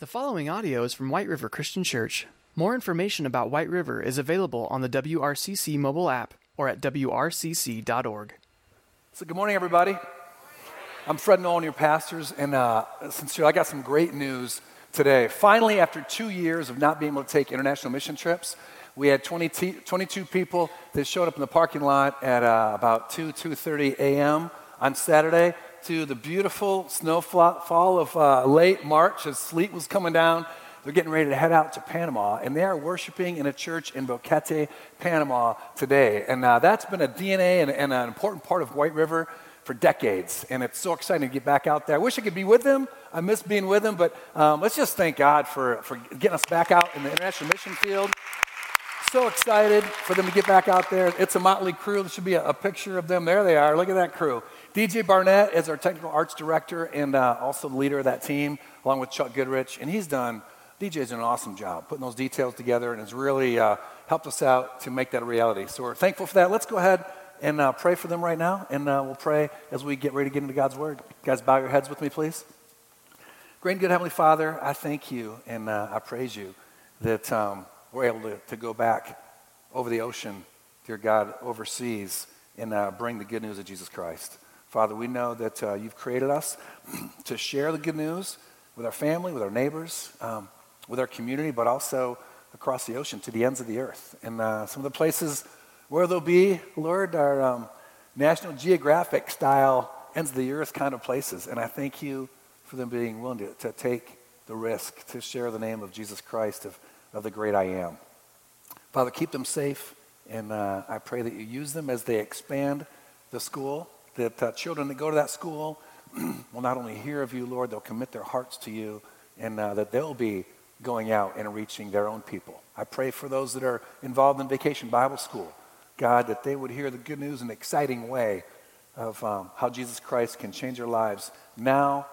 The following audio is from White River Christian Church. More information about White River is available on the WRCC mobile app or at wrcc.org. So, good morning, everybody. I'm Fred Nolan, your pastors, and uh, sincerely, I got some great news today. Finally, after two years of not being able to take international mission trips, we had 20 t- 22 people that showed up in the parking lot at uh, about 2 2:30 a.m. on Saturday to the beautiful snowfall of uh, late March as sleet was coming down. They're getting ready to head out to Panama, and they are worshiping in a church in Boquete, Panama today. And uh, that's been a DNA and, and, an important part of White River for decades. And it's so exciting to get back out there. I wish I could be with them. I miss being with them, but um, let's just thank God for, for getting us back out in the international mission field. So excited for them to get back out there. It's a motley crew. There should be a, a picture of them. There they are. Look at that crew. DJ Barnett is our technical arts director and uh, also the leader of that team, along with Chuck Goodrich. And he's done, DJ's done an awesome job putting those details together and has really uh, helped us out to make that a reality. So we're thankful for that. Let's go ahead and uh, pray for them right now, and uh, we'll pray as we get ready to get into God's Word. You guys, bow your heads with me, please. Great and good Heavenly Father, I thank you and uh, I praise you that um, we're able to, to go back over the ocean, dear God, overseas, and uh, bring the good news of Jesus Christ. Father, we know that uh, you've created us to share the good news with our family, with our neighbors, um, with our community, but also across the ocean to the ends of the earth. And uh, some of the places where they'll be, Lord, are um, National Geographic style ends of the earth kind of places. And I thank you for them being willing to, to take the risk to share the name of Jesus Christ, of, of the great I am. Father, keep them safe. And uh, I pray that you use them as they expand the school that uh, children that go to that school will not only hear of you, Lord, they'll commit their hearts to you, and uh, that they'll be going out and reaching their own people. I pray for those that are involved in Vacation Bible School, God, that they would hear the good news in an exciting way of um, how Jesus Christ can change their lives now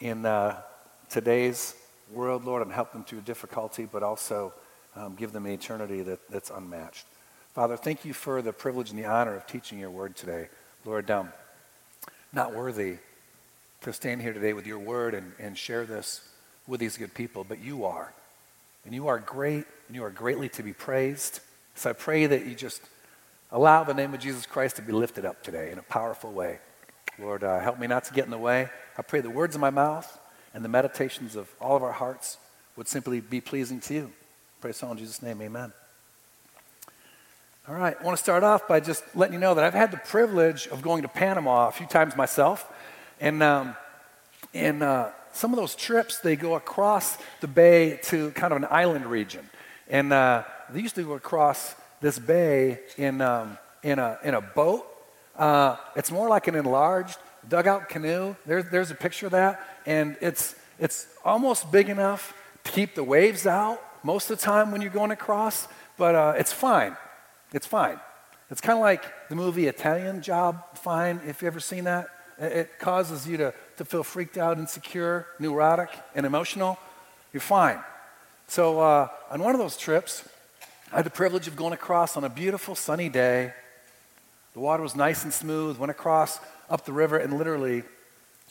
in uh, today's world, Lord, and help them through difficulty, but also um, give them an eternity that, that's unmatched. Father, thank you for the privilege and the honor of teaching your word today. Lord, um, not worthy to stand here today with your word and, and share this with these good people, but you are. And you are great, and you are greatly to be praised. So I pray that you just allow the name of Jesus Christ to be lifted up today in a powerful way. Lord, uh, help me not to get in the way. I pray the words of my mouth and the meditations of all of our hearts would simply be pleasing to you. Pray so in Jesus' name, amen. All right, I want to start off by just letting you know that I've had the privilege of going to Panama a few times myself. And, um, and uh, some of those trips, they go across the bay to kind of an island region. And uh, they used to go across this bay in, um, in, a, in a boat. Uh, it's more like an enlarged dugout canoe. There's, there's a picture of that. And it's, it's almost big enough to keep the waves out most of the time when you're going across, but uh, it's fine. It's fine. It's kind of like the movie Italian Job Fine, if you've ever seen that. It causes you to, to feel freaked out, insecure, neurotic, and emotional. You're fine. So, uh, on one of those trips, I had the privilege of going across on a beautiful sunny day. The water was nice and smooth, went across up the river, and literally,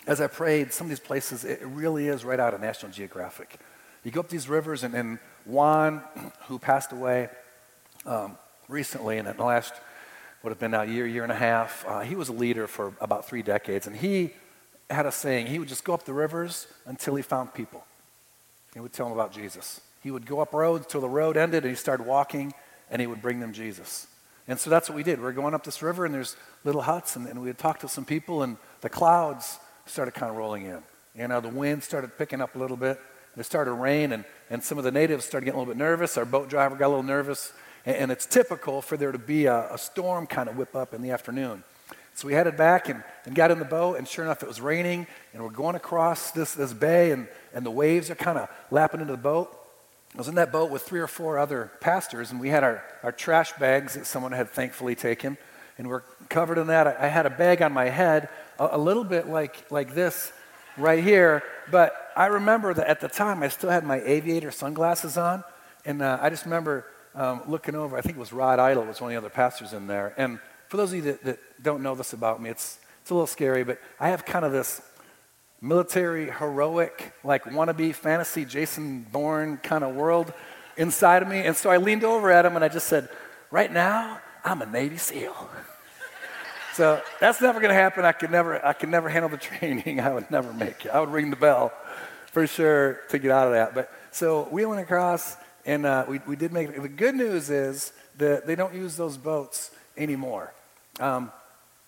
as I prayed, some of these places, it really is right out of National Geographic. You go up these rivers, and, and Juan, who passed away, um, recently, and in the last would have been a year, year and a half, uh, he was a leader for about three decades, and he had a saying. He would just go up the rivers until he found people. He would tell them about Jesus. He would go up roads till the road ended, and he started walking, and he would bring them Jesus. And so that's what we did. We are going up this river, and there's little huts, and, and we had talked to some people, and the clouds started kind of rolling in. You know, the wind started picking up a little bit. It started to rain, and, and some of the natives started getting a little bit nervous. Our boat driver got a little nervous. And, it's typical for there to be a, a storm kind of whip up in the afternoon. So we headed back and, and got in the boat, and sure enough, it was raining, and we're going across this, this bay, and, and the waves are kind of lapping into the boat. I was in that boat with three or four other pastors, and we had our, our trash bags that someone had thankfully taken, and we're covered in that. I, I had a bag on my head, a, a, little bit like, like this right here, but I remember that at the time I still had my aviator sunglasses on, and uh, I just remember um, looking over, I think it was Rod Idle was one of the other pastors in there. And for those of you that, that don't know this about me, it's, it's a little scary, but I have kind of this military, heroic, like wannabe fantasy Jason Bourne kind of world inside of me. And so I leaned over at him and I just said, Right now, I'm a Navy SEAL. so that's never going to happen. I could never, I could never handle the training. I would never make it. I would ring the bell for sure to get out of that. But so we went across and uh, we, we did make it. The good news is that they don't use those boats anymore. Um,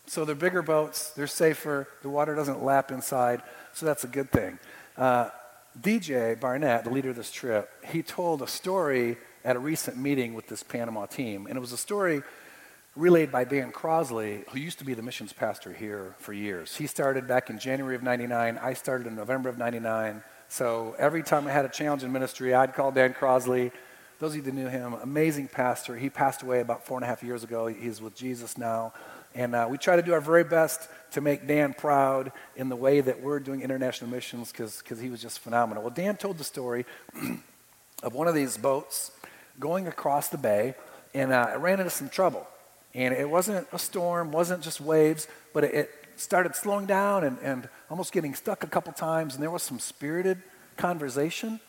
so they're bigger boats, they're safer, the water doesn't lap inside, so that's a good thing. Uh, DJ Barnett, the leader of this trip, he told a story at a recent meeting with this Panama team, and it was a story relayed by Dan Crosley, who used to be the missions pastor here for years. He started back in January of 99, I started in November of 99. So every time I had a challenge in ministry, I'd call Dan Crosley. Those of you that knew him, amazing pastor. He passed away about four and a half years ago. He's with Jesus now. And uh, we try to do our very best to make Dan proud in the way that we're doing international missions because he was just phenomenal. Well, Dan told the story of one of these boats going across the bay, and uh, it ran into some trouble. And it wasn't a storm, wasn't just waves, but it, it started slowing down and, and almost getting stuck a couple times. And there was some spirited conversation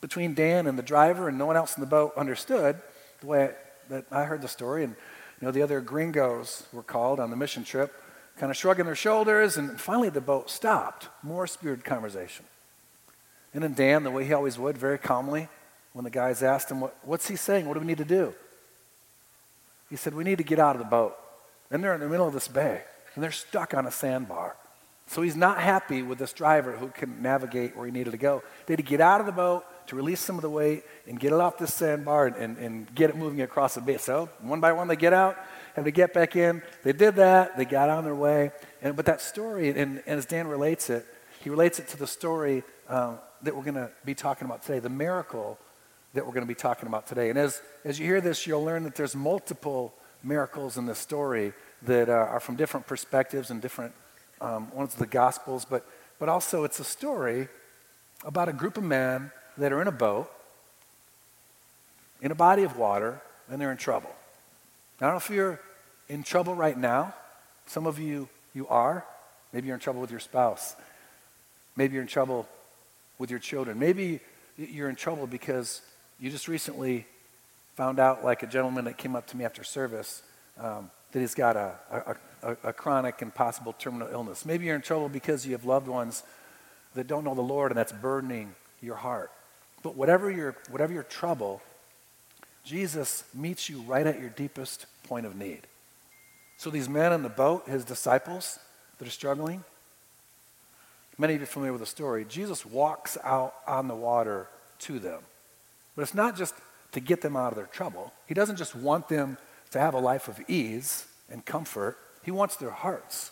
between Dan and the driver, and no one else in the boat understood the way I, that I heard the story. And you know, the other gringos were called on the mission trip, kind of shrugging their shoulders, and finally the boat stopped. More spirited conversation. And then Dan, the way he always would, very calmly, when the guys asked him, what, What's he saying? What do we need to do? He said, We need to get out of the boat. And they're in the middle of this bay, and they're stuck on a sandbar. So he's not happy with this driver who couldn't navigate where he needed to go. They had to get out of the boat to release some of the weight and get it off this sandbar and, and, and get it moving across the bay. So one by one they get out, and they get back in. They did that. They got on their way. And, but that story, and, and as Dan relates it, he relates it to the story um, that we're going to be talking about today, the miracle that we're going to be talking about today. And as, as you hear this, you'll learn that there's multiple miracles in the story that uh, are from different perspectives and different um, ones of the Gospels, but, but also it's a story about a group of men that are in a boat, in a body of water, and they're in trouble. I don't know if you're in trouble right now. Some of you, you are. Maybe you're in trouble with your spouse. Maybe you're in trouble with your children. Maybe you're in trouble because you just recently found out, like a gentleman that came up to me after service, um, that he's got a, a, a, a chronic and possible terminal illness. Maybe you're in trouble because you have loved ones that don't know the Lord and that's burdening your heart. But whatever your, whatever your trouble, Jesus meets you right at your deepest point of need. So these men in the boat, his disciples that are struggling, many of you are familiar with the story. Jesus walks out on the water to them. But it's not just to get them out of their trouble. He doesn't just want them to have a life of ease and comfort. He wants their hearts.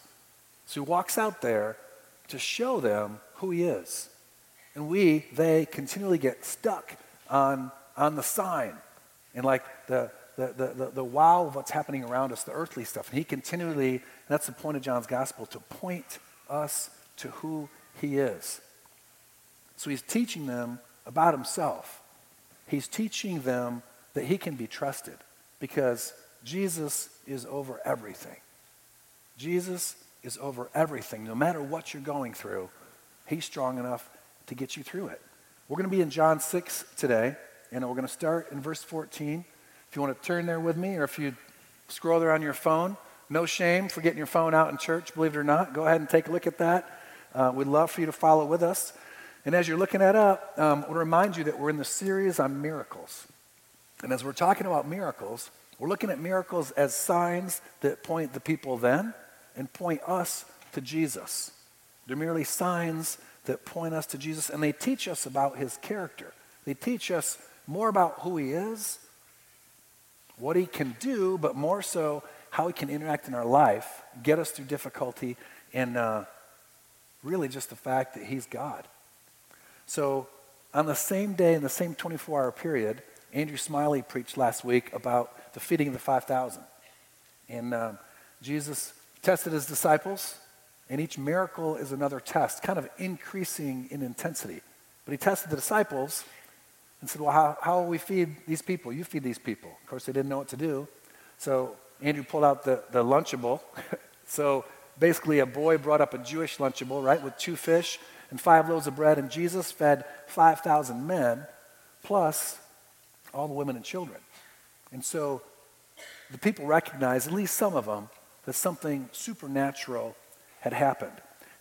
So he walks out there to show them who he is. And we, they continually get stuck on, on the sign and like the, the, the, the, the wow of what's happening around us, the earthly stuff. And he continually, that's the point of John's gospel, to point us to who he is. So he's teaching them about himself. He's teaching them that he can be trusted because Jesus is over everything. Jesus is over everything. No matter what you're going through, He's strong enough to get you through it. We're going to be in John 6 today, and we're going to start in verse 14. If you want to turn there with me, or if you scroll there on your phone, no shame for getting your phone out in church, believe it or not. Go ahead and take a look at that. Uh, we'd love for you to follow with us. And as you're looking that up, um, I want to remind you that we're in the series on miracles. And as we're talking about miracles, we're looking at miracles as signs that point the people then and point us to Jesus. They're merely signs that point us to Jesus, and they teach us about his character. They teach us more about who he is, what he can do, but more so how he can interact in our life, get us through difficulty, and uh, really just the fact that he's God. So, on the same day, in the same 24 hour period, Andrew Smiley preached last week about the feeding of the 5,000. And um, Jesus tested his disciples, and each miracle is another test, kind of increasing in intensity. But he tested the disciples and said, Well, how, how will we feed these people? You feed these people. Of course, they didn't know what to do. So Andrew pulled out the, the Lunchable. so basically, a boy brought up a Jewish Lunchable, right, with two fish and five loaves of bread, and Jesus fed 5,000 men, plus all the women and children. And so the people recognized, at least some of them, that something supernatural had happened.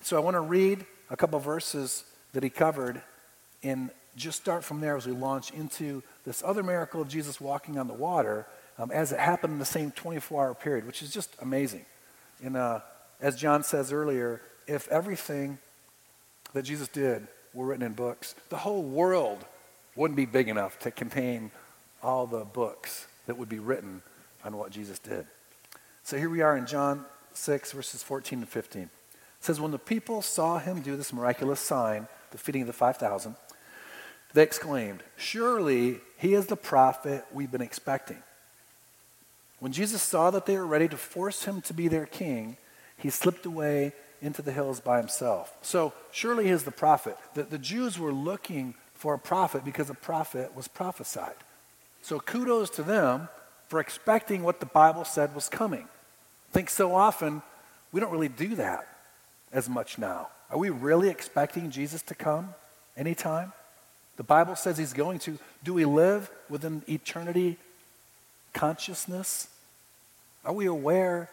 So I want to read a couple verses that he covered and just start from there as we launch into this other miracle of Jesus walking on the water um, as it happened in the same 24 hour period, which is just amazing. And uh, as John says earlier, if everything that Jesus did were written in books, the whole world wouldn't be big enough to contain all the books that would be written on what Jesus did. So here we are in John 6, verses 14 and 15. It says, When the people saw him do this miraculous sign, the feeding of the 5,000, they exclaimed, Surely he is the prophet we've been expecting. When Jesus saw that they were ready to force him to be their king, he slipped away into the hills by himself. So, surely he is the prophet. The, the Jews were looking for a prophet because a prophet was prophesied. So, kudos to them for expecting what the Bible said was coming. I think so often we don't really do that as much now. Are we really expecting Jesus to come anytime? The Bible says he's going to. Do we live with an eternity consciousness? Are we aware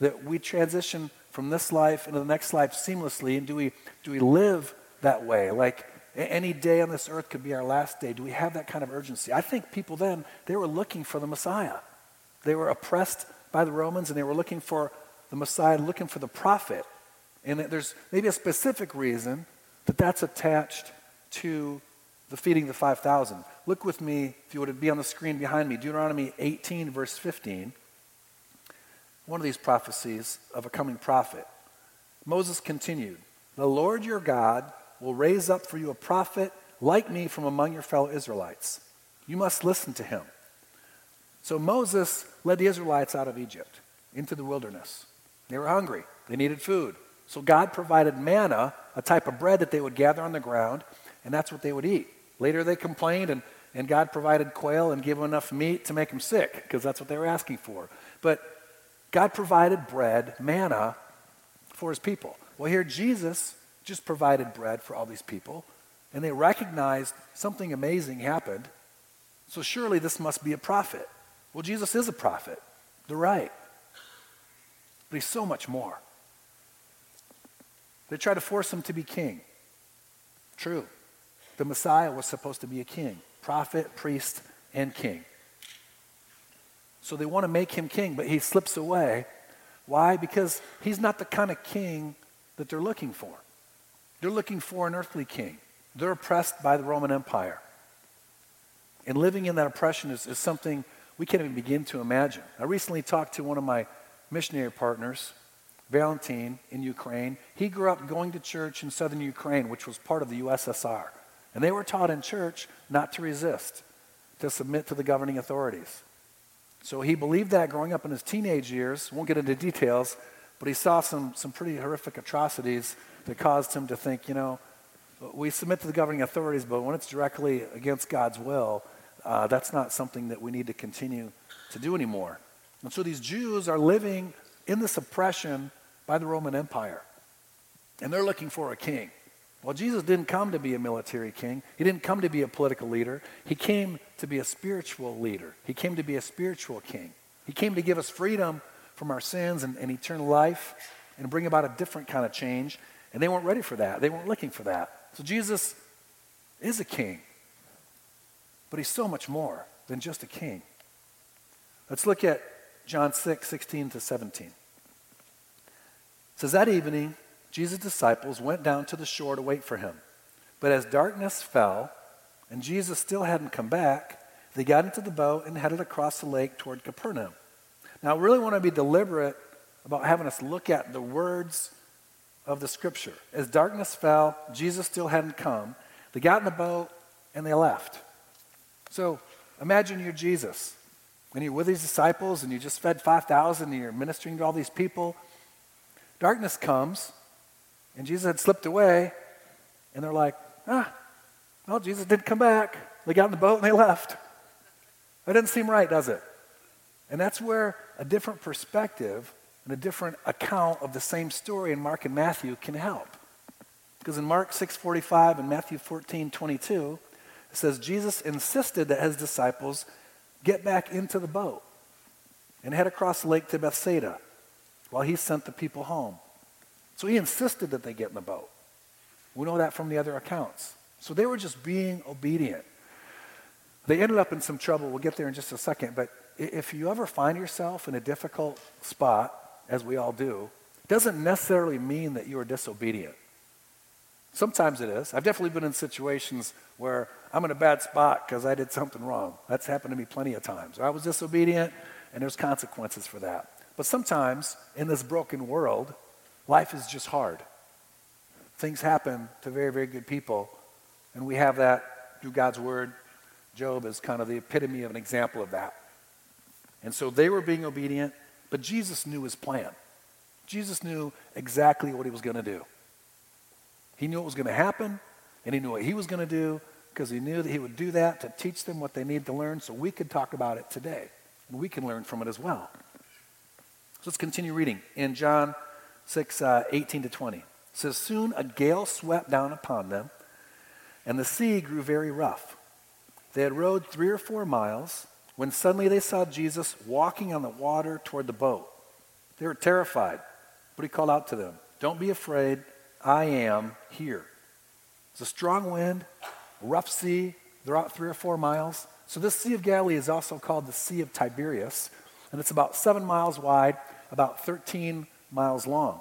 that we transition from this life into the next life seamlessly? And do we, do we live that way? Like any day on this earth could be our last day. Do we have that kind of urgency? I think people then, they were looking for the Messiah. They were oppressed by the Romans and they were looking for the Messiah, looking for the prophet. And there's maybe a specific reason that that's attached to the feeding the 5,000. Look with me, if you would be on the screen behind me, Deuteronomy 18, verse 15. One of these prophecies of a coming prophet. Moses continued The Lord your God will raise up for you a prophet like me from among your fellow Israelites. You must listen to him. So Moses led the Israelites out of Egypt into the wilderness. They were hungry, they needed food. So God provided manna, a type of bread that they would gather on the ground, and that's what they would eat. Later they complained, and, and God provided quail and gave them enough meat to make them sick, because that's what they were asking for. But God provided bread, manna, for his people. Well, here Jesus just provided bread for all these people, and they recognized something amazing happened. So surely this must be a prophet. Well, Jesus is a prophet. They're right. But he's so much more. They try to force him to be king. True. The Messiah was supposed to be a king, prophet, priest, and king. So they want to make him king, but he slips away. Why? Because he's not the kind of king that they're looking for. They're looking for an earthly king. They're oppressed by the Roman Empire. And living in that oppression is, is something we can't even begin to imagine. I recently talked to one of my missionary partners, Valentine, in Ukraine. He grew up going to church in southern Ukraine, which was part of the USSR. And they were taught in church not to resist, to submit to the governing authorities. So he believed that growing up in his teenage years. Won't get into details, but he saw some, some pretty horrific atrocities that caused him to think, you know, we submit to the governing authorities, but when it's directly against God's will, uh, that's not something that we need to continue to do anymore. And so these Jews are living in this oppression by the Roman Empire, and they're looking for a king. Well, Jesus didn't come to be a military king. He didn't come to be a political leader. He came to be a spiritual leader. He came to be a spiritual king. He came to give us freedom from our sins and, and eternal life and bring about a different kind of change. And they weren't ready for that. They weren't looking for that. So Jesus is a king, but he's so much more than just a king. Let's look at John 6, 16 to 17. It says, That evening, Jesus' disciples went down to the shore to wait for him. But as darkness fell and Jesus still hadn't come back, they got into the boat and headed across the lake toward Capernaum. Now, I really want to be deliberate about having us look at the words of the scripture. As darkness fell, Jesus still hadn't come. They got in the boat and they left. So imagine you're Jesus and you're with these disciples and you just fed 5,000 and you're ministering to all these people. Darkness comes and Jesus had slipped away, and they're like, ah, well, Jesus didn't come back. They got in the boat and they left. That doesn't seem right, does it? And that's where a different perspective and a different account of the same story in Mark and Matthew can help. Because in Mark 6:45 and Matthew 14:22, it says Jesus insisted that his disciples get back into the boat and head across the lake to Bethsaida while he sent the people home. So he insisted that they get in the boat. We know that from the other accounts. So they were just being obedient. They ended up in some trouble. We'll get there in just a second. But if you ever find yourself in a difficult spot, as we all do, it doesn't necessarily mean that you are disobedient. Sometimes it is. I've definitely been in situations where I'm in a bad spot because I did something wrong. That's happened to me plenty of times. I was disobedient, and there's consequences for that. But sometimes in this broken world, life is just hard. Things happen to very, very good people, and we have that through God's word. Job is kind of the epitome of an example of that. And so they were being obedient, but Jesus knew his plan. Jesus knew exactly what he was going to do. He knew what was going to happen, and he knew what he was going to do because he knew that he would do that to teach them what they need to learn so we could talk about it today, and we can learn from it as well. So let's continue reading. In John 6, uh, 18 to 20, it says, Soon a gale swept down upon them, and the sea grew very rough. They had rowed three or four miles when suddenly they saw Jesus walking on the water toward the boat. They were terrified, but he called out to them, Don't be afraid, I am here. It's a strong wind, rough sea. They're out three or four miles. So, this Sea of Galilee is also called the Sea of Tiberias, and it's about seven miles wide, about 13 miles long.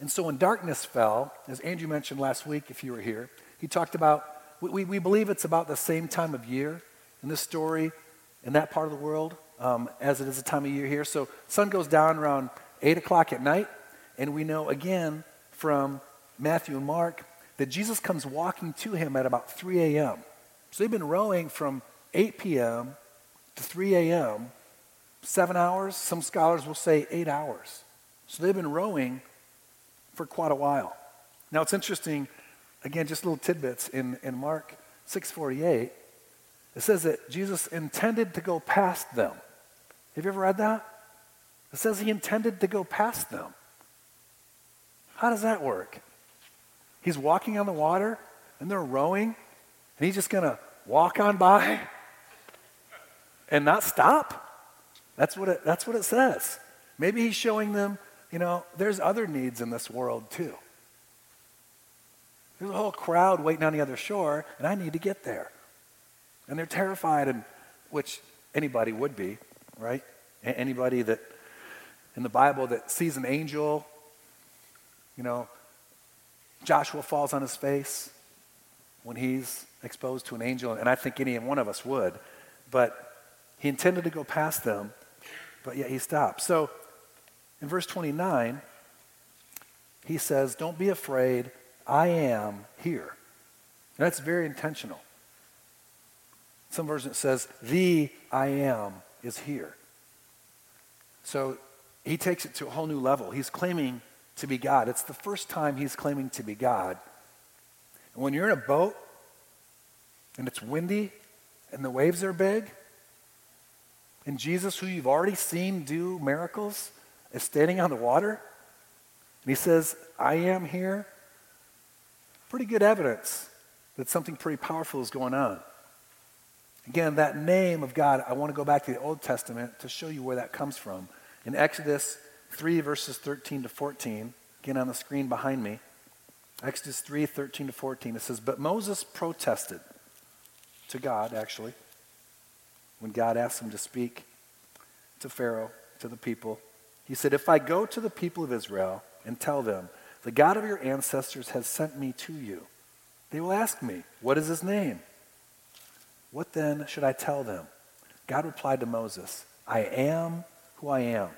And so, when darkness fell, as Andrew mentioned last week, if you were here, he talked about, we, we believe it's about the same time of year in this story in that part of the world um, as it is the time of year here. So, sun goes down around 8 o'clock at night, and we know again from Matthew and Mark that Jesus comes walking to him at about 3 a.m. So they've been rowing from 8 p.m. to 3 a.m., seven hours. Some scholars will say eight hours. So they've been rowing for quite a while. Now it's interesting, again, just little tidbits in, in Mark 6:48. It says that Jesus intended to go past them. Have you ever read that? It says he intended to go past them. How does that work? He's walking on the water and they're rowing, and he's just going to walk on by and not stop. That's what, it, that's what it says. Maybe he's showing them, you know, there's other needs in this world too. There's a whole crowd waiting on the other shore, and I need to get there. And they're terrified, and which anybody would be, right? Anybody that in the Bible that sees an angel you know, Joshua falls on his face when he's exposed to an angel, and I think any one of us would. But he intended to go past them, but yet he stopped. So in verse 29, he says, Don't be afraid, I am here. And that's very intentional. Some version says, The I am is here. So he takes it to a whole new level. He's claiming to be God. It's the first time he's claiming to be God. And when you're in a boat and it's windy and the waves are big, and Jesus, who you've already seen do miracles, is standing on the water, and he says, I am here, pretty good evidence that something pretty powerful is going on. Again, that name of God, I want to go back to the Old Testament to show you where that comes from. In Exodus 3, verses 13 to 14, again on the screen behind me. Exodus 3, 13 to 14. It says, But Moses protested to God, actually, when God asked him to speak to Pharaoh, to the people. He said, If I go to the people of Israel and tell them, The God of your ancestors has sent me to you, they will ask me, What is his name? What then should I tell them? God replied to Moses, I am who I am.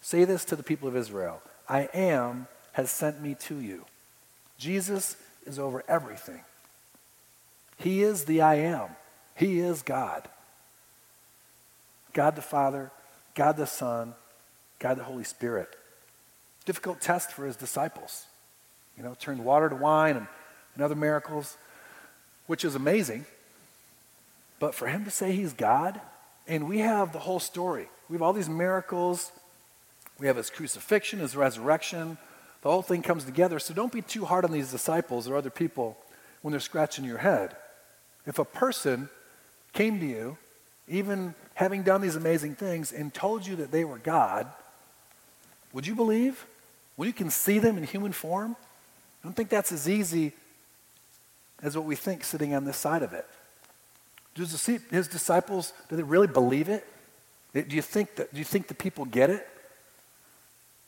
Say this to the people of Israel I am has sent me to you. Jesus is over everything. He is the I am. He is God. God the Father, God the Son, God the Holy Spirit. Difficult test for his disciples. You know, turned water to wine and, and other miracles, which is amazing. But for him to say he's God, and we have the whole story. We have all these miracles, we have his crucifixion, his resurrection, the whole thing comes together. So don't be too hard on these disciples or other people when they're scratching your head. If a person came to you, even having done these amazing things, and told you that they were God, would you believe? When you can see them in human form? I don't think that's as easy as what we think sitting on this side of it. Does his disciples, do they really believe it? Do you think that, do you think the people get it?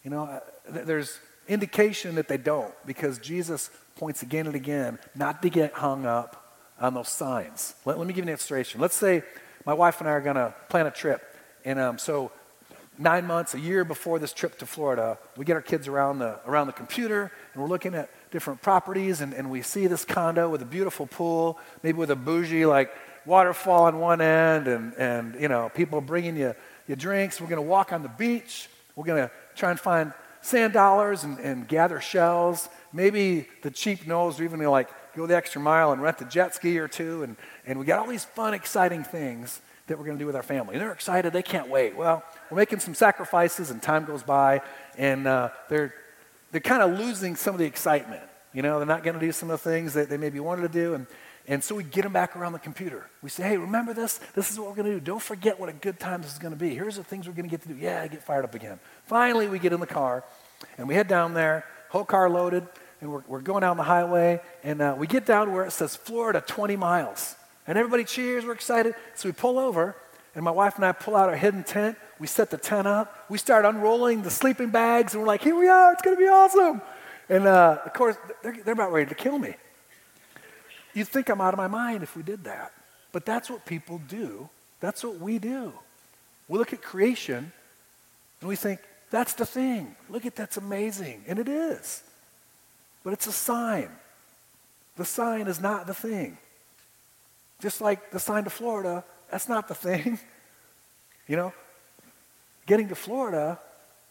You know, uh, there's indication that they don't because Jesus points again and again not to get hung up on those signs. Let, let me give you an illustration. Let's say my wife and I are going to plan a trip. And um, so nine months, a year before this trip to Florida, we get our kids around the, around the computer and we're looking at different properties and, and we see this condo with a beautiful pool, maybe with a bougie like waterfall on one end and, and you know, people bringing you, your drinks. We're going to walk on the beach. We're going to try and find sand dollars and, and gather shells. Maybe the cheap knows we're even going to like go the extra mile and rent a jet ski or two. And, and we got all these fun, exciting things that we're going to do with our family. They're excited. They can't wait. Well, we're making some sacrifices and time goes by and uh, they're, they're kind of losing some of the excitement. You know, they're not going to do some of the things that they maybe wanted to do. And, and so we get them back around the computer. We say, hey, remember this? This is what we're going to do. Don't forget what a good time this is going to be. Here's the things we're going to get to do. Yeah, get fired up again. Finally, we get in the car and we head down there, whole car loaded, and we're, we're going down the highway. And uh, we get down where it says Florida 20 miles. And everybody cheers, we're excited. So we pull over, and my wife and I pull out our hidden tent. We set the tent up. We start unrolling the sleeping bags, and we're like, here we are, it's going to be awesome. And uh, of course, they're, they're about ready to kill me. You'd think I'm out of my mind if we did that. But that's what people do. That's what we do. We look at creation and we think, that's the thing. Look at that's amazing. And it is. But it's a sign. The sign is not the thing. Just like the sign to Florida, that's not the thing. you know, getting to Florida,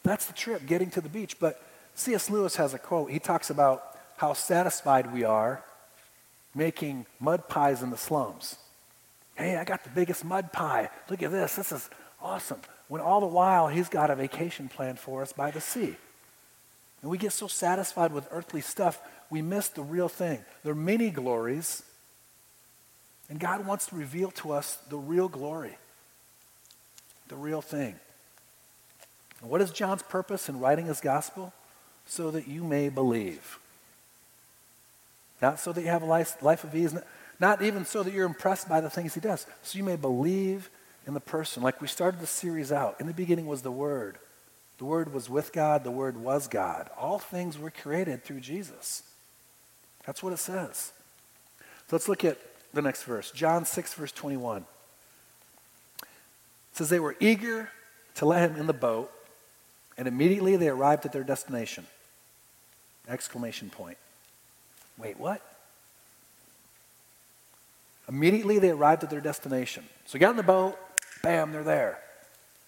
that's the trip, getting to the beach. But C.S. Lewis has a quote. He talks about how satisfied we are making mud pies in the slums. Hey, I got the biggest mud pie. Look at this. This is awesome. When all the while he's got a vacation planned for us by the sea. And we get so satisfied with earthly stuff, we miss the real thing. There are many glories, and God wants to reveal to us the real glory, the real thing. And what is John's purpose in writing his gospel? So that you may believe. Not so that you have a life, life of ease, not even so that you're impressed by the things he does. So you may believe in the person. Like we started the series out. In the beginning was the Word. The Word was with God, the Word was God. All things were created through Jesus. That's what it says. So let's look at the next verse. John 6, verse 21. It says, They were eager to let him in the boat, and immediately they arrived at their destination. Exclamation point. Wait, what? Immediately they arrived at their destination. So got in the boat, bam, they're there.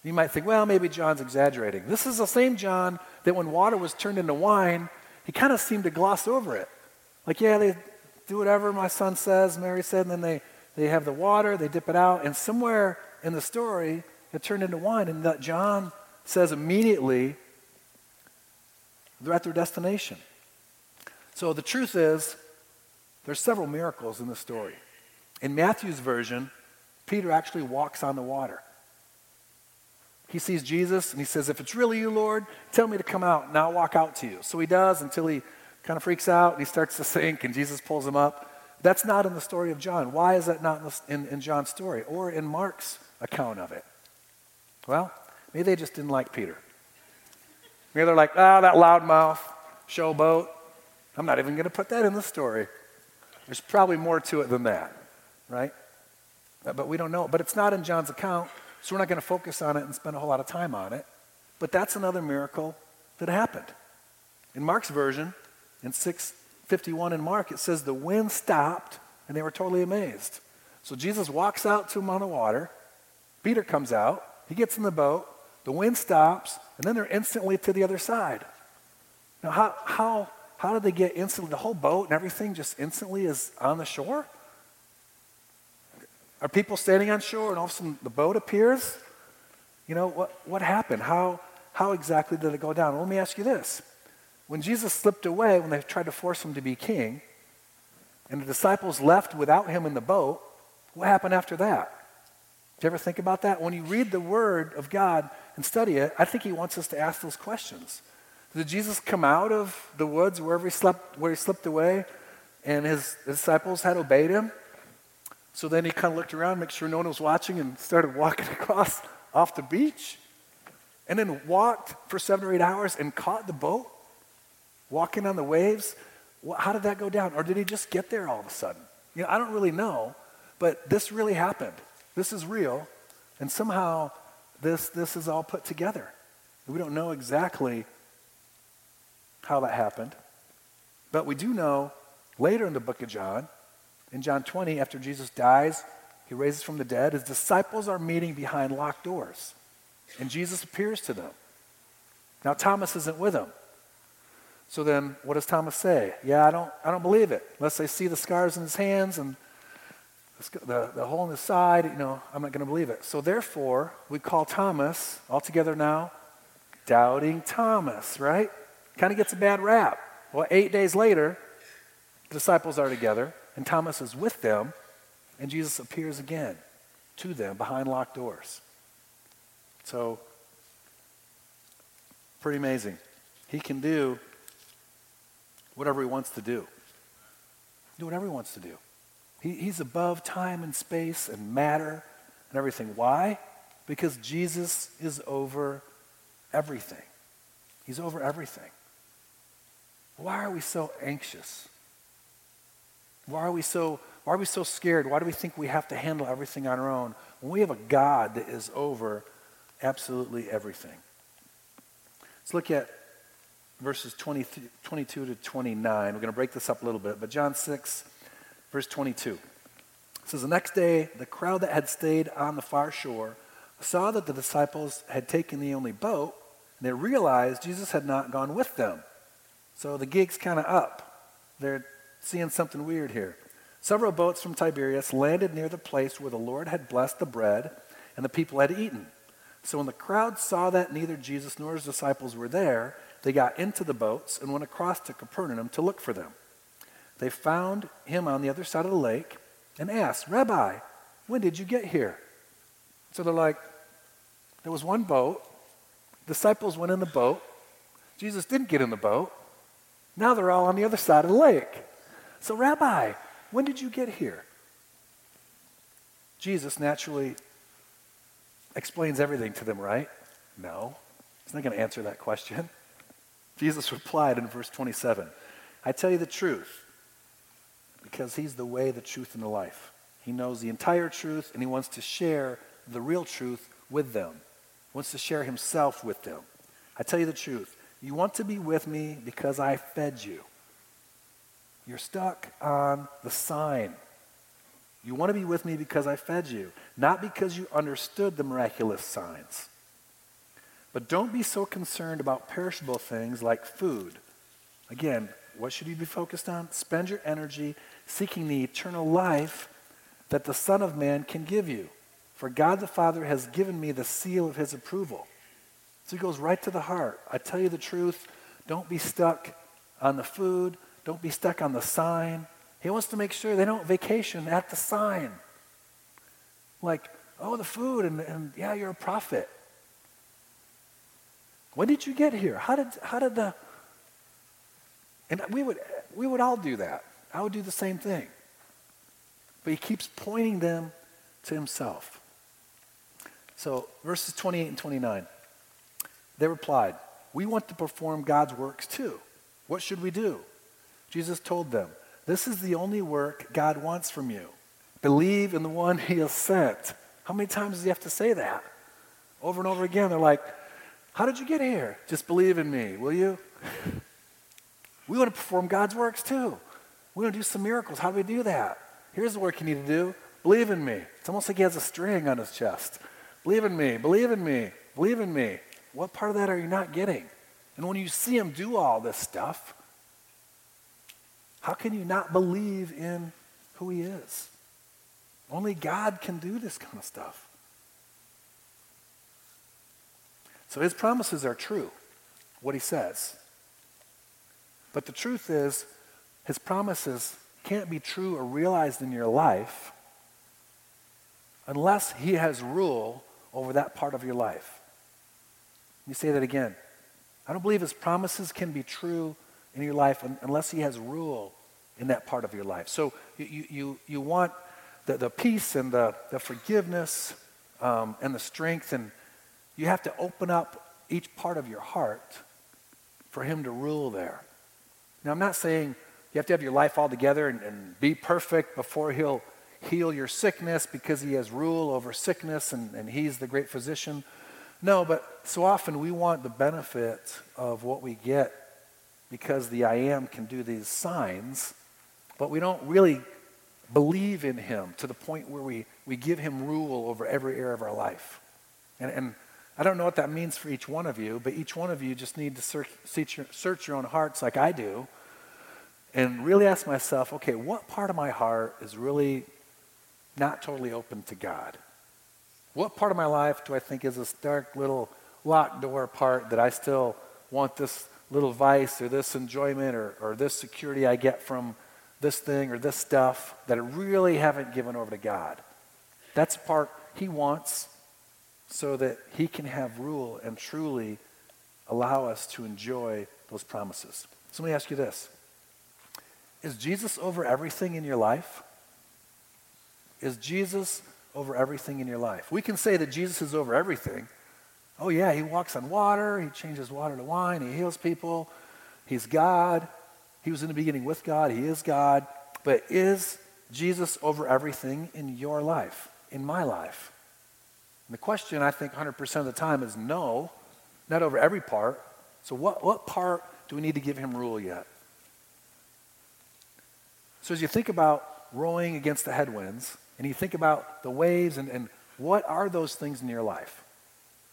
You might think, well, maybe John's exaggerating. This is the same John that when water was turned into wine, he kind of seemed to gloss over it. Like, yeah, they do whatever my son says, Mary said, and then they, they have the water, they dip it out, and somewhere in the story, it turned into wine. And that John says immediately they're at their destination. So the truth is, there's several miracles in the story. In Matthew's version, Peter actually walks on the water. He sees Jesus and he says, If it's really you, Lord, tell me to come out and I'll walk out to you. So he does until he kind of freaks out and he starts to sink and Jesus pulls him up. That's not in the story of John. Why is that not in, in John's story or in Mark's account of it? Well, maybe they just didn't like Peter. Maybe they're like, ah, that loudmouth, showboat. I'm not even going to put that in the story. There's probably more to it than that, right? But we don't know. But it's not in John's account, so we're not going to focus on it and spend a whole lot of time on it. But that's another miracle that happened. In Mark's version, in 651 in Mark, it says the wind stopped and they were totally amazed. So Jesus walks out to them on the water. Peter comes out. He gets in the boat. The wind stops, and then they're instantly to the other side. Now, how, how how did they get instantly? The whole boat and everything just instantly is on the shore? Are people standing on shore and all of a sudden the boat appears? You know, what, what happened? How, how exactly did it go down? Well, let me ask you this. When Jesus slipped away, when they tried to force him to be king, and the disciples left without him in the boat, what happened after that? Do you ever think about that? When you read the Word of God and study it, I think He wants us to ask those questions. Did Jesus come out of the woods wherever he slept, where he slipped away, and his, disciples had obeyed him? So then he kind of looked around, make sure no one was watching, and started walking across off the beach, and then walked for seven or eight hours and caught the boat, walking on the waves. How did that go down? Or did he just get there all of a sudden? You know, I don't really know, but this really happened. This is real, and somehow this, this is all put together. We don't know exactly how that happened, but we do know later in the book of John, in John 20, after Jesus dies, he raises from the dead, his disciples are meeting behind locked doors, and Jesus appears to them. Now, Thomas isn't with them. So then, what does Thomas say? Yeah, I don't, I don't believe it. Unless I see the scars in his hands and the, the hole in his side, you know, I'm not going to believe it. So therefore, we call Thomas, all together now, Doubting Thomas, right? Kind of gets a bad rap. Well, eight days later, the disciples are together, and Thomas is with them, and Jesus appears again to them behind locked doors. So, pretty amazing. He can do whatever he wants to do. Do whatever he wants to do. He, he's above time and space and matter and everything. Why? Because Jesus is over everything. He's over everything. Why are we so anxious? Why are we so why are we so scared? Why do we think we have to handle everything on our own when we have a God that is over absolutely everything? Let's look at verses 20, 22 to 29. We're going to break this up a little bit, but John 6, verse 22. It says, The next day, the crowd that had stayed on the far shore saw that the disciples had taken the only boat, and they realized Jesus had not gone with them. So the gig's kind of up. They're seeing something weird here. Several boats from Tiberias landed near the place where the Lord had blessed the bread and the people had eaten. So when the crowd saw that neither Jesus nor his disciples were there, they got into the boats and went across to Capernaum to look for them. They found him on the other side of the lake and asked, Rabbi, when did you get here? So they're like, there was one boat. Disciples went in the boat. Jesus didn't get in the boat. Now they're all on the other side of the lake. So, Rabbi, when did you get here? Jesus naturally explains everything to them, right? No. He's not going to answer that question. Jesus replied in verse 27 I tell you the truth, because he's the way, the truth, and the life. He knows the entire truth, and he wants to share the real truth with them. He wants to share himself with them. I tell you the truth. You want to be with me because I fed you. You're stuck on the sign. You want to be with me because I fed you, not because you understood the miraculous signs. But don't be so concerned about perishable things like food. Again, what should you be focused on? Spend your energy seeking the eternal life that the Son of Man can give you. For God the Father has given me the seal of his approval. So he goes right to the heart. I tell you the truth, don't be stuck on the food, don't be stuck on the sign. He wants to make sure they don't vacation at the sign. Like, oh, the food, and, and yeah, you're a prophet. When did you get here? How did, how did the. And we would, we would all do that. I would do the same thing. But he keeps pointing them to himself. So, verses 28 and 29. They replied, We want to perform God's works too. What should we do? Jesus told them, This is the only work God wants from you. Believe in the one he has sent. How many times does he have to say that? Over and over again. They're like, How did you get here? Just believe in me, will you? we want to perform God's works too. We want to do some miracles. How do we do that? Here's the work you need to do believe in me. It's almost like he has a string on his chest. Believe in me, believe in me, believe in me. What part of that are you not getting? And when you see him do all this stuff, how can you not believe in who he is? Only God can do this kind of stuff. So his promises are true, what he says. But the truth is, his promises can't be true or realized in your life unless he has rule over that part of your life. Let me say that again. I don't believe his promises can be true in your life unless he has rule in that part of your life. So you, you, you want the, the peace and the, the forgiveness um, and the strength, and you have to open up each part of your heart for him to rule there. Now, I'm not saying you have to have your life all together and, and be perfect before he'll heal your sickness because he has rule over sickness and, and he's the great physician. No, but so often we want the benefit of what we get because the I am can do these signs, but we don't really believe in him to the point where we, we give him rule over every area of our life. And, and I don't know what that means for each one of you, but each one of you just need to search, search, your, own hearts like I do and really ask myself okay, what part of my heart is really not totally open to God? What part of my life do I think is this dark little locked door part that I still want this little vice or this enjoyment or, or this security I get from this thing or this stuff that I really haven't given over to God? That's the part He wants so that He can have rule and truly allow us to enjoy those promises. So let me ask you this Is Jesus over everything in your life? Is Jesus over everything in your life? We can say that Jesus is over everything. Oh, yeah, he walks on water, he changes water to wine, he heals people, he's God. He was in the beginning with God, he is God. But is Jesus over everything in your life, in my life? The question, I think, 100% of the time is no, not over every part. So, what, what part do we need to give him rule yet? So, as you think about rowing against the headwinds, and you think about the waves and, and what are those things in your life?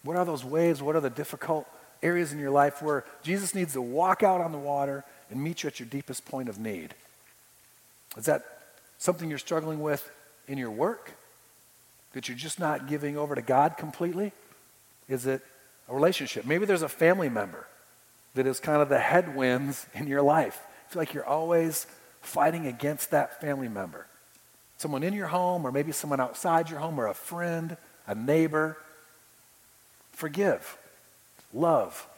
What are those waves? What are the difficult areas in your life where Jesus needs to walk out on the water and meet you at your deepest point of need? Is that something you're struggling with in your work? That you're just not giving over to God completely? Is it a relationship? Maybe there's a family member that is kind of the headwinds in your life. I feel like you're always fighting against that family member someone in your home, or maybe someone outside your home, or a friend, a neighbor. Forgive, love,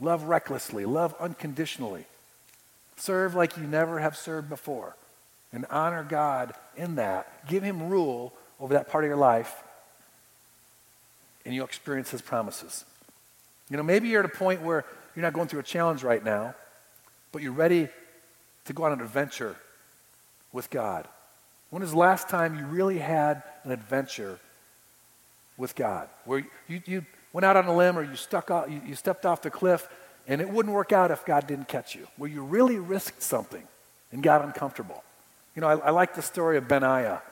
love recklessly, love unconditionally. Serve like you never have served before, and honor God in that. Give Him rule over that part of your life, and you'll experience His promises. You know, maybe you're at a point where you're not going through a challenge right now, but you're ready to go on an adventure with God. When was the last time you really had an adventure with God? Where you, you went out on a limb or you, stuck out, you, you stepped off the cliff and it wouldn't work out if God didn't catch you. Where you really risked something and got uncomfortable. You know, I, I like the story of Benaiah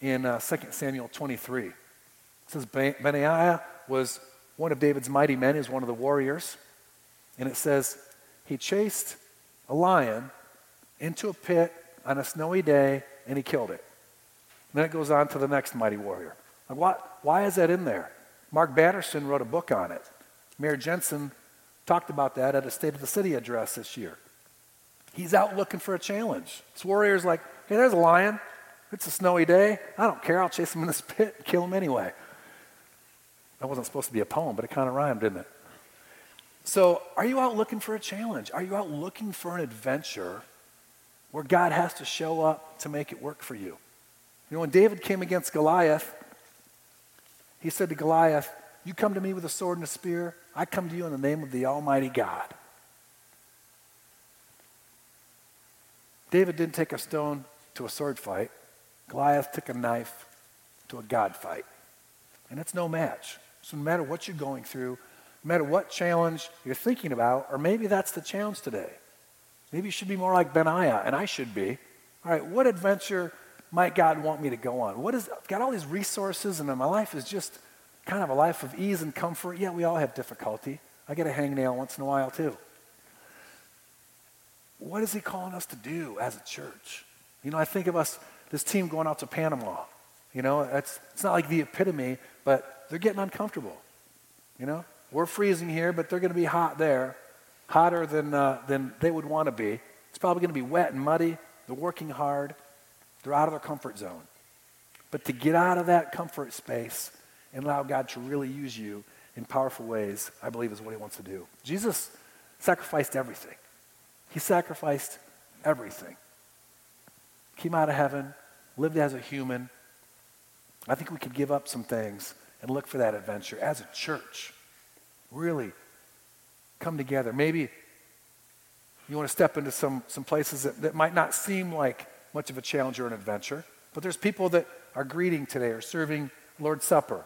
in uh, 2 Samuel 23. It says Benaiah was one of David's mighty men. He was one of the warriors. And it says he chased a lion into a pit on a snowy day and he killed it. And then it goes on to the next mighty warrior. Like what, why is that in there? Mark Batterson wrote a book on it. Mayor Jensen talked about that at a State of the City address this year. He's out looking for a challenge. This warrior's like, hey, there's a lion. It's a snowy day. I don't care. I'll chase him in this pit and kill him anyway. That wasn't supposed to be a poem, but it kind of rhymed, didn't it? So, are you out looking for a challenge? Are you out looking for an adventure where God has to show up to make it work for you. You know, when David came against Goliath, he said to Goliath, You come to me with a sword and a spear, I come to you in the name of the Almighty God. David didn't take a stone to a sword fight, Goliath took a knife to a God fight. And it's no match. So, no matter what you're going through, no matter what challenge you're thinking about, or maybe that's the challenge today. Maybe you should be more like Benaiah, and I should be. All right, what adventure might God want me to go on? What is, I've got all these resources, and my life is just kind of a life of ease and comfort. Yeah, we all have difficulty. I get a hangnail once in a while, too. What is He calling us to do as a church? You know, I think of us, this team going out to Panama. You know, it's, it's not like the epitome, but they're getting uncomfortable. You know, we're freezing here, but they're going to be hot there. hotter than, uh, than they would want to be. It's probably going to be wet and muddy. They're working hard. They're out of their comfort zone. But to get out of that comfort space and allow God to really use you in powerful ways, I believe is what he wants to do. Jesus sacrificed everything. He sacrificed everything. Came out of heaven, lived as a human. I think we could give up some things and look for that adventure as a church. Really come together. Maybe you want to step into some, some places that, that might not seem like much of a challenge or an adventure, but there's people that are greeting today or serving Lord's Supper.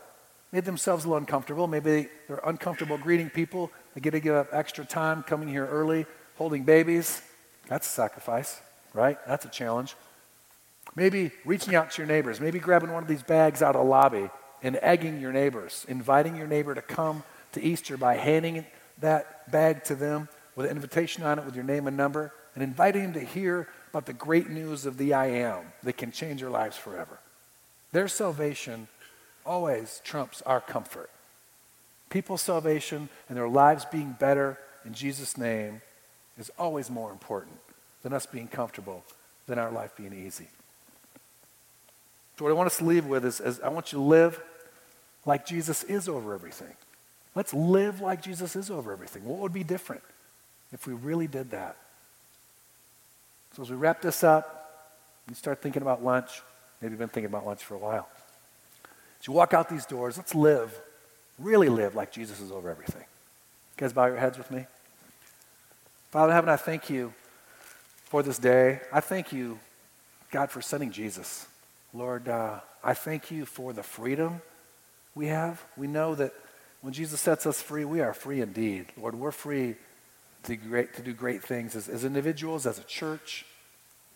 Made themselves a little uncomfortable. Maybe they're uncomfortable greeting people. They get to give up extra time coming here early, holding babies. That's a sacrifice, right? That's a challenge. Maybe reaching out to your neighbors. Maybe grabbing one of these bags out of the lobby and egging your neighbors, inviting your neighbor to come to Easter by handing that bag to them with an invitation on it with your name and number and inviting them to hear about the great news of the I am that can change their lives forever. Their salvation always trumps our comfort. People's salvation and their lives being better in Jesus' name is always more important than us being comfortable, than our life being easy. So, what I want us to leave with is, is I want you to live like Jesus is over everything. Let's live like Jesus is over everything. What would be different if we really did that? So, as we wrap this up, you start thinking about lunch. Maybe you've been thinking about lunch for a while. As you walk out these doors, let's live, really live like Jesus is over everything. You guys, bow your heads with me. Father in heaven, I thank you for this day. I thank you, God, for sending Jesus. Lord, uh, I thank you for the freedom we have. We know that when Jesus sets us free, we are free indeed. Lord, we're free to, great, to do great things as, as individuals, as a church.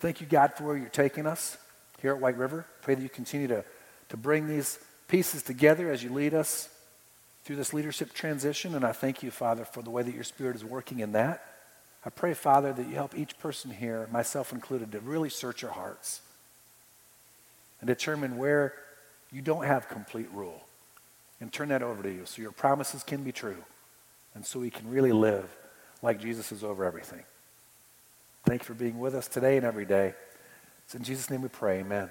Thank you, God, for where you're taking us here at White River. Pray that you continue to, to bring these pieces together as you lead us through this leadership transition. And I thank you, Father, for the way that your Spirit is working in that. I pray, Father, that you help each person here, myself included, to really search our hearts and determine where you don't have complete rule and turn that over to you so your promises can be true and so we can really live like Jesus is over everything. Thank you for being with us today and every day. It's in Jesus' name we pray. Amen.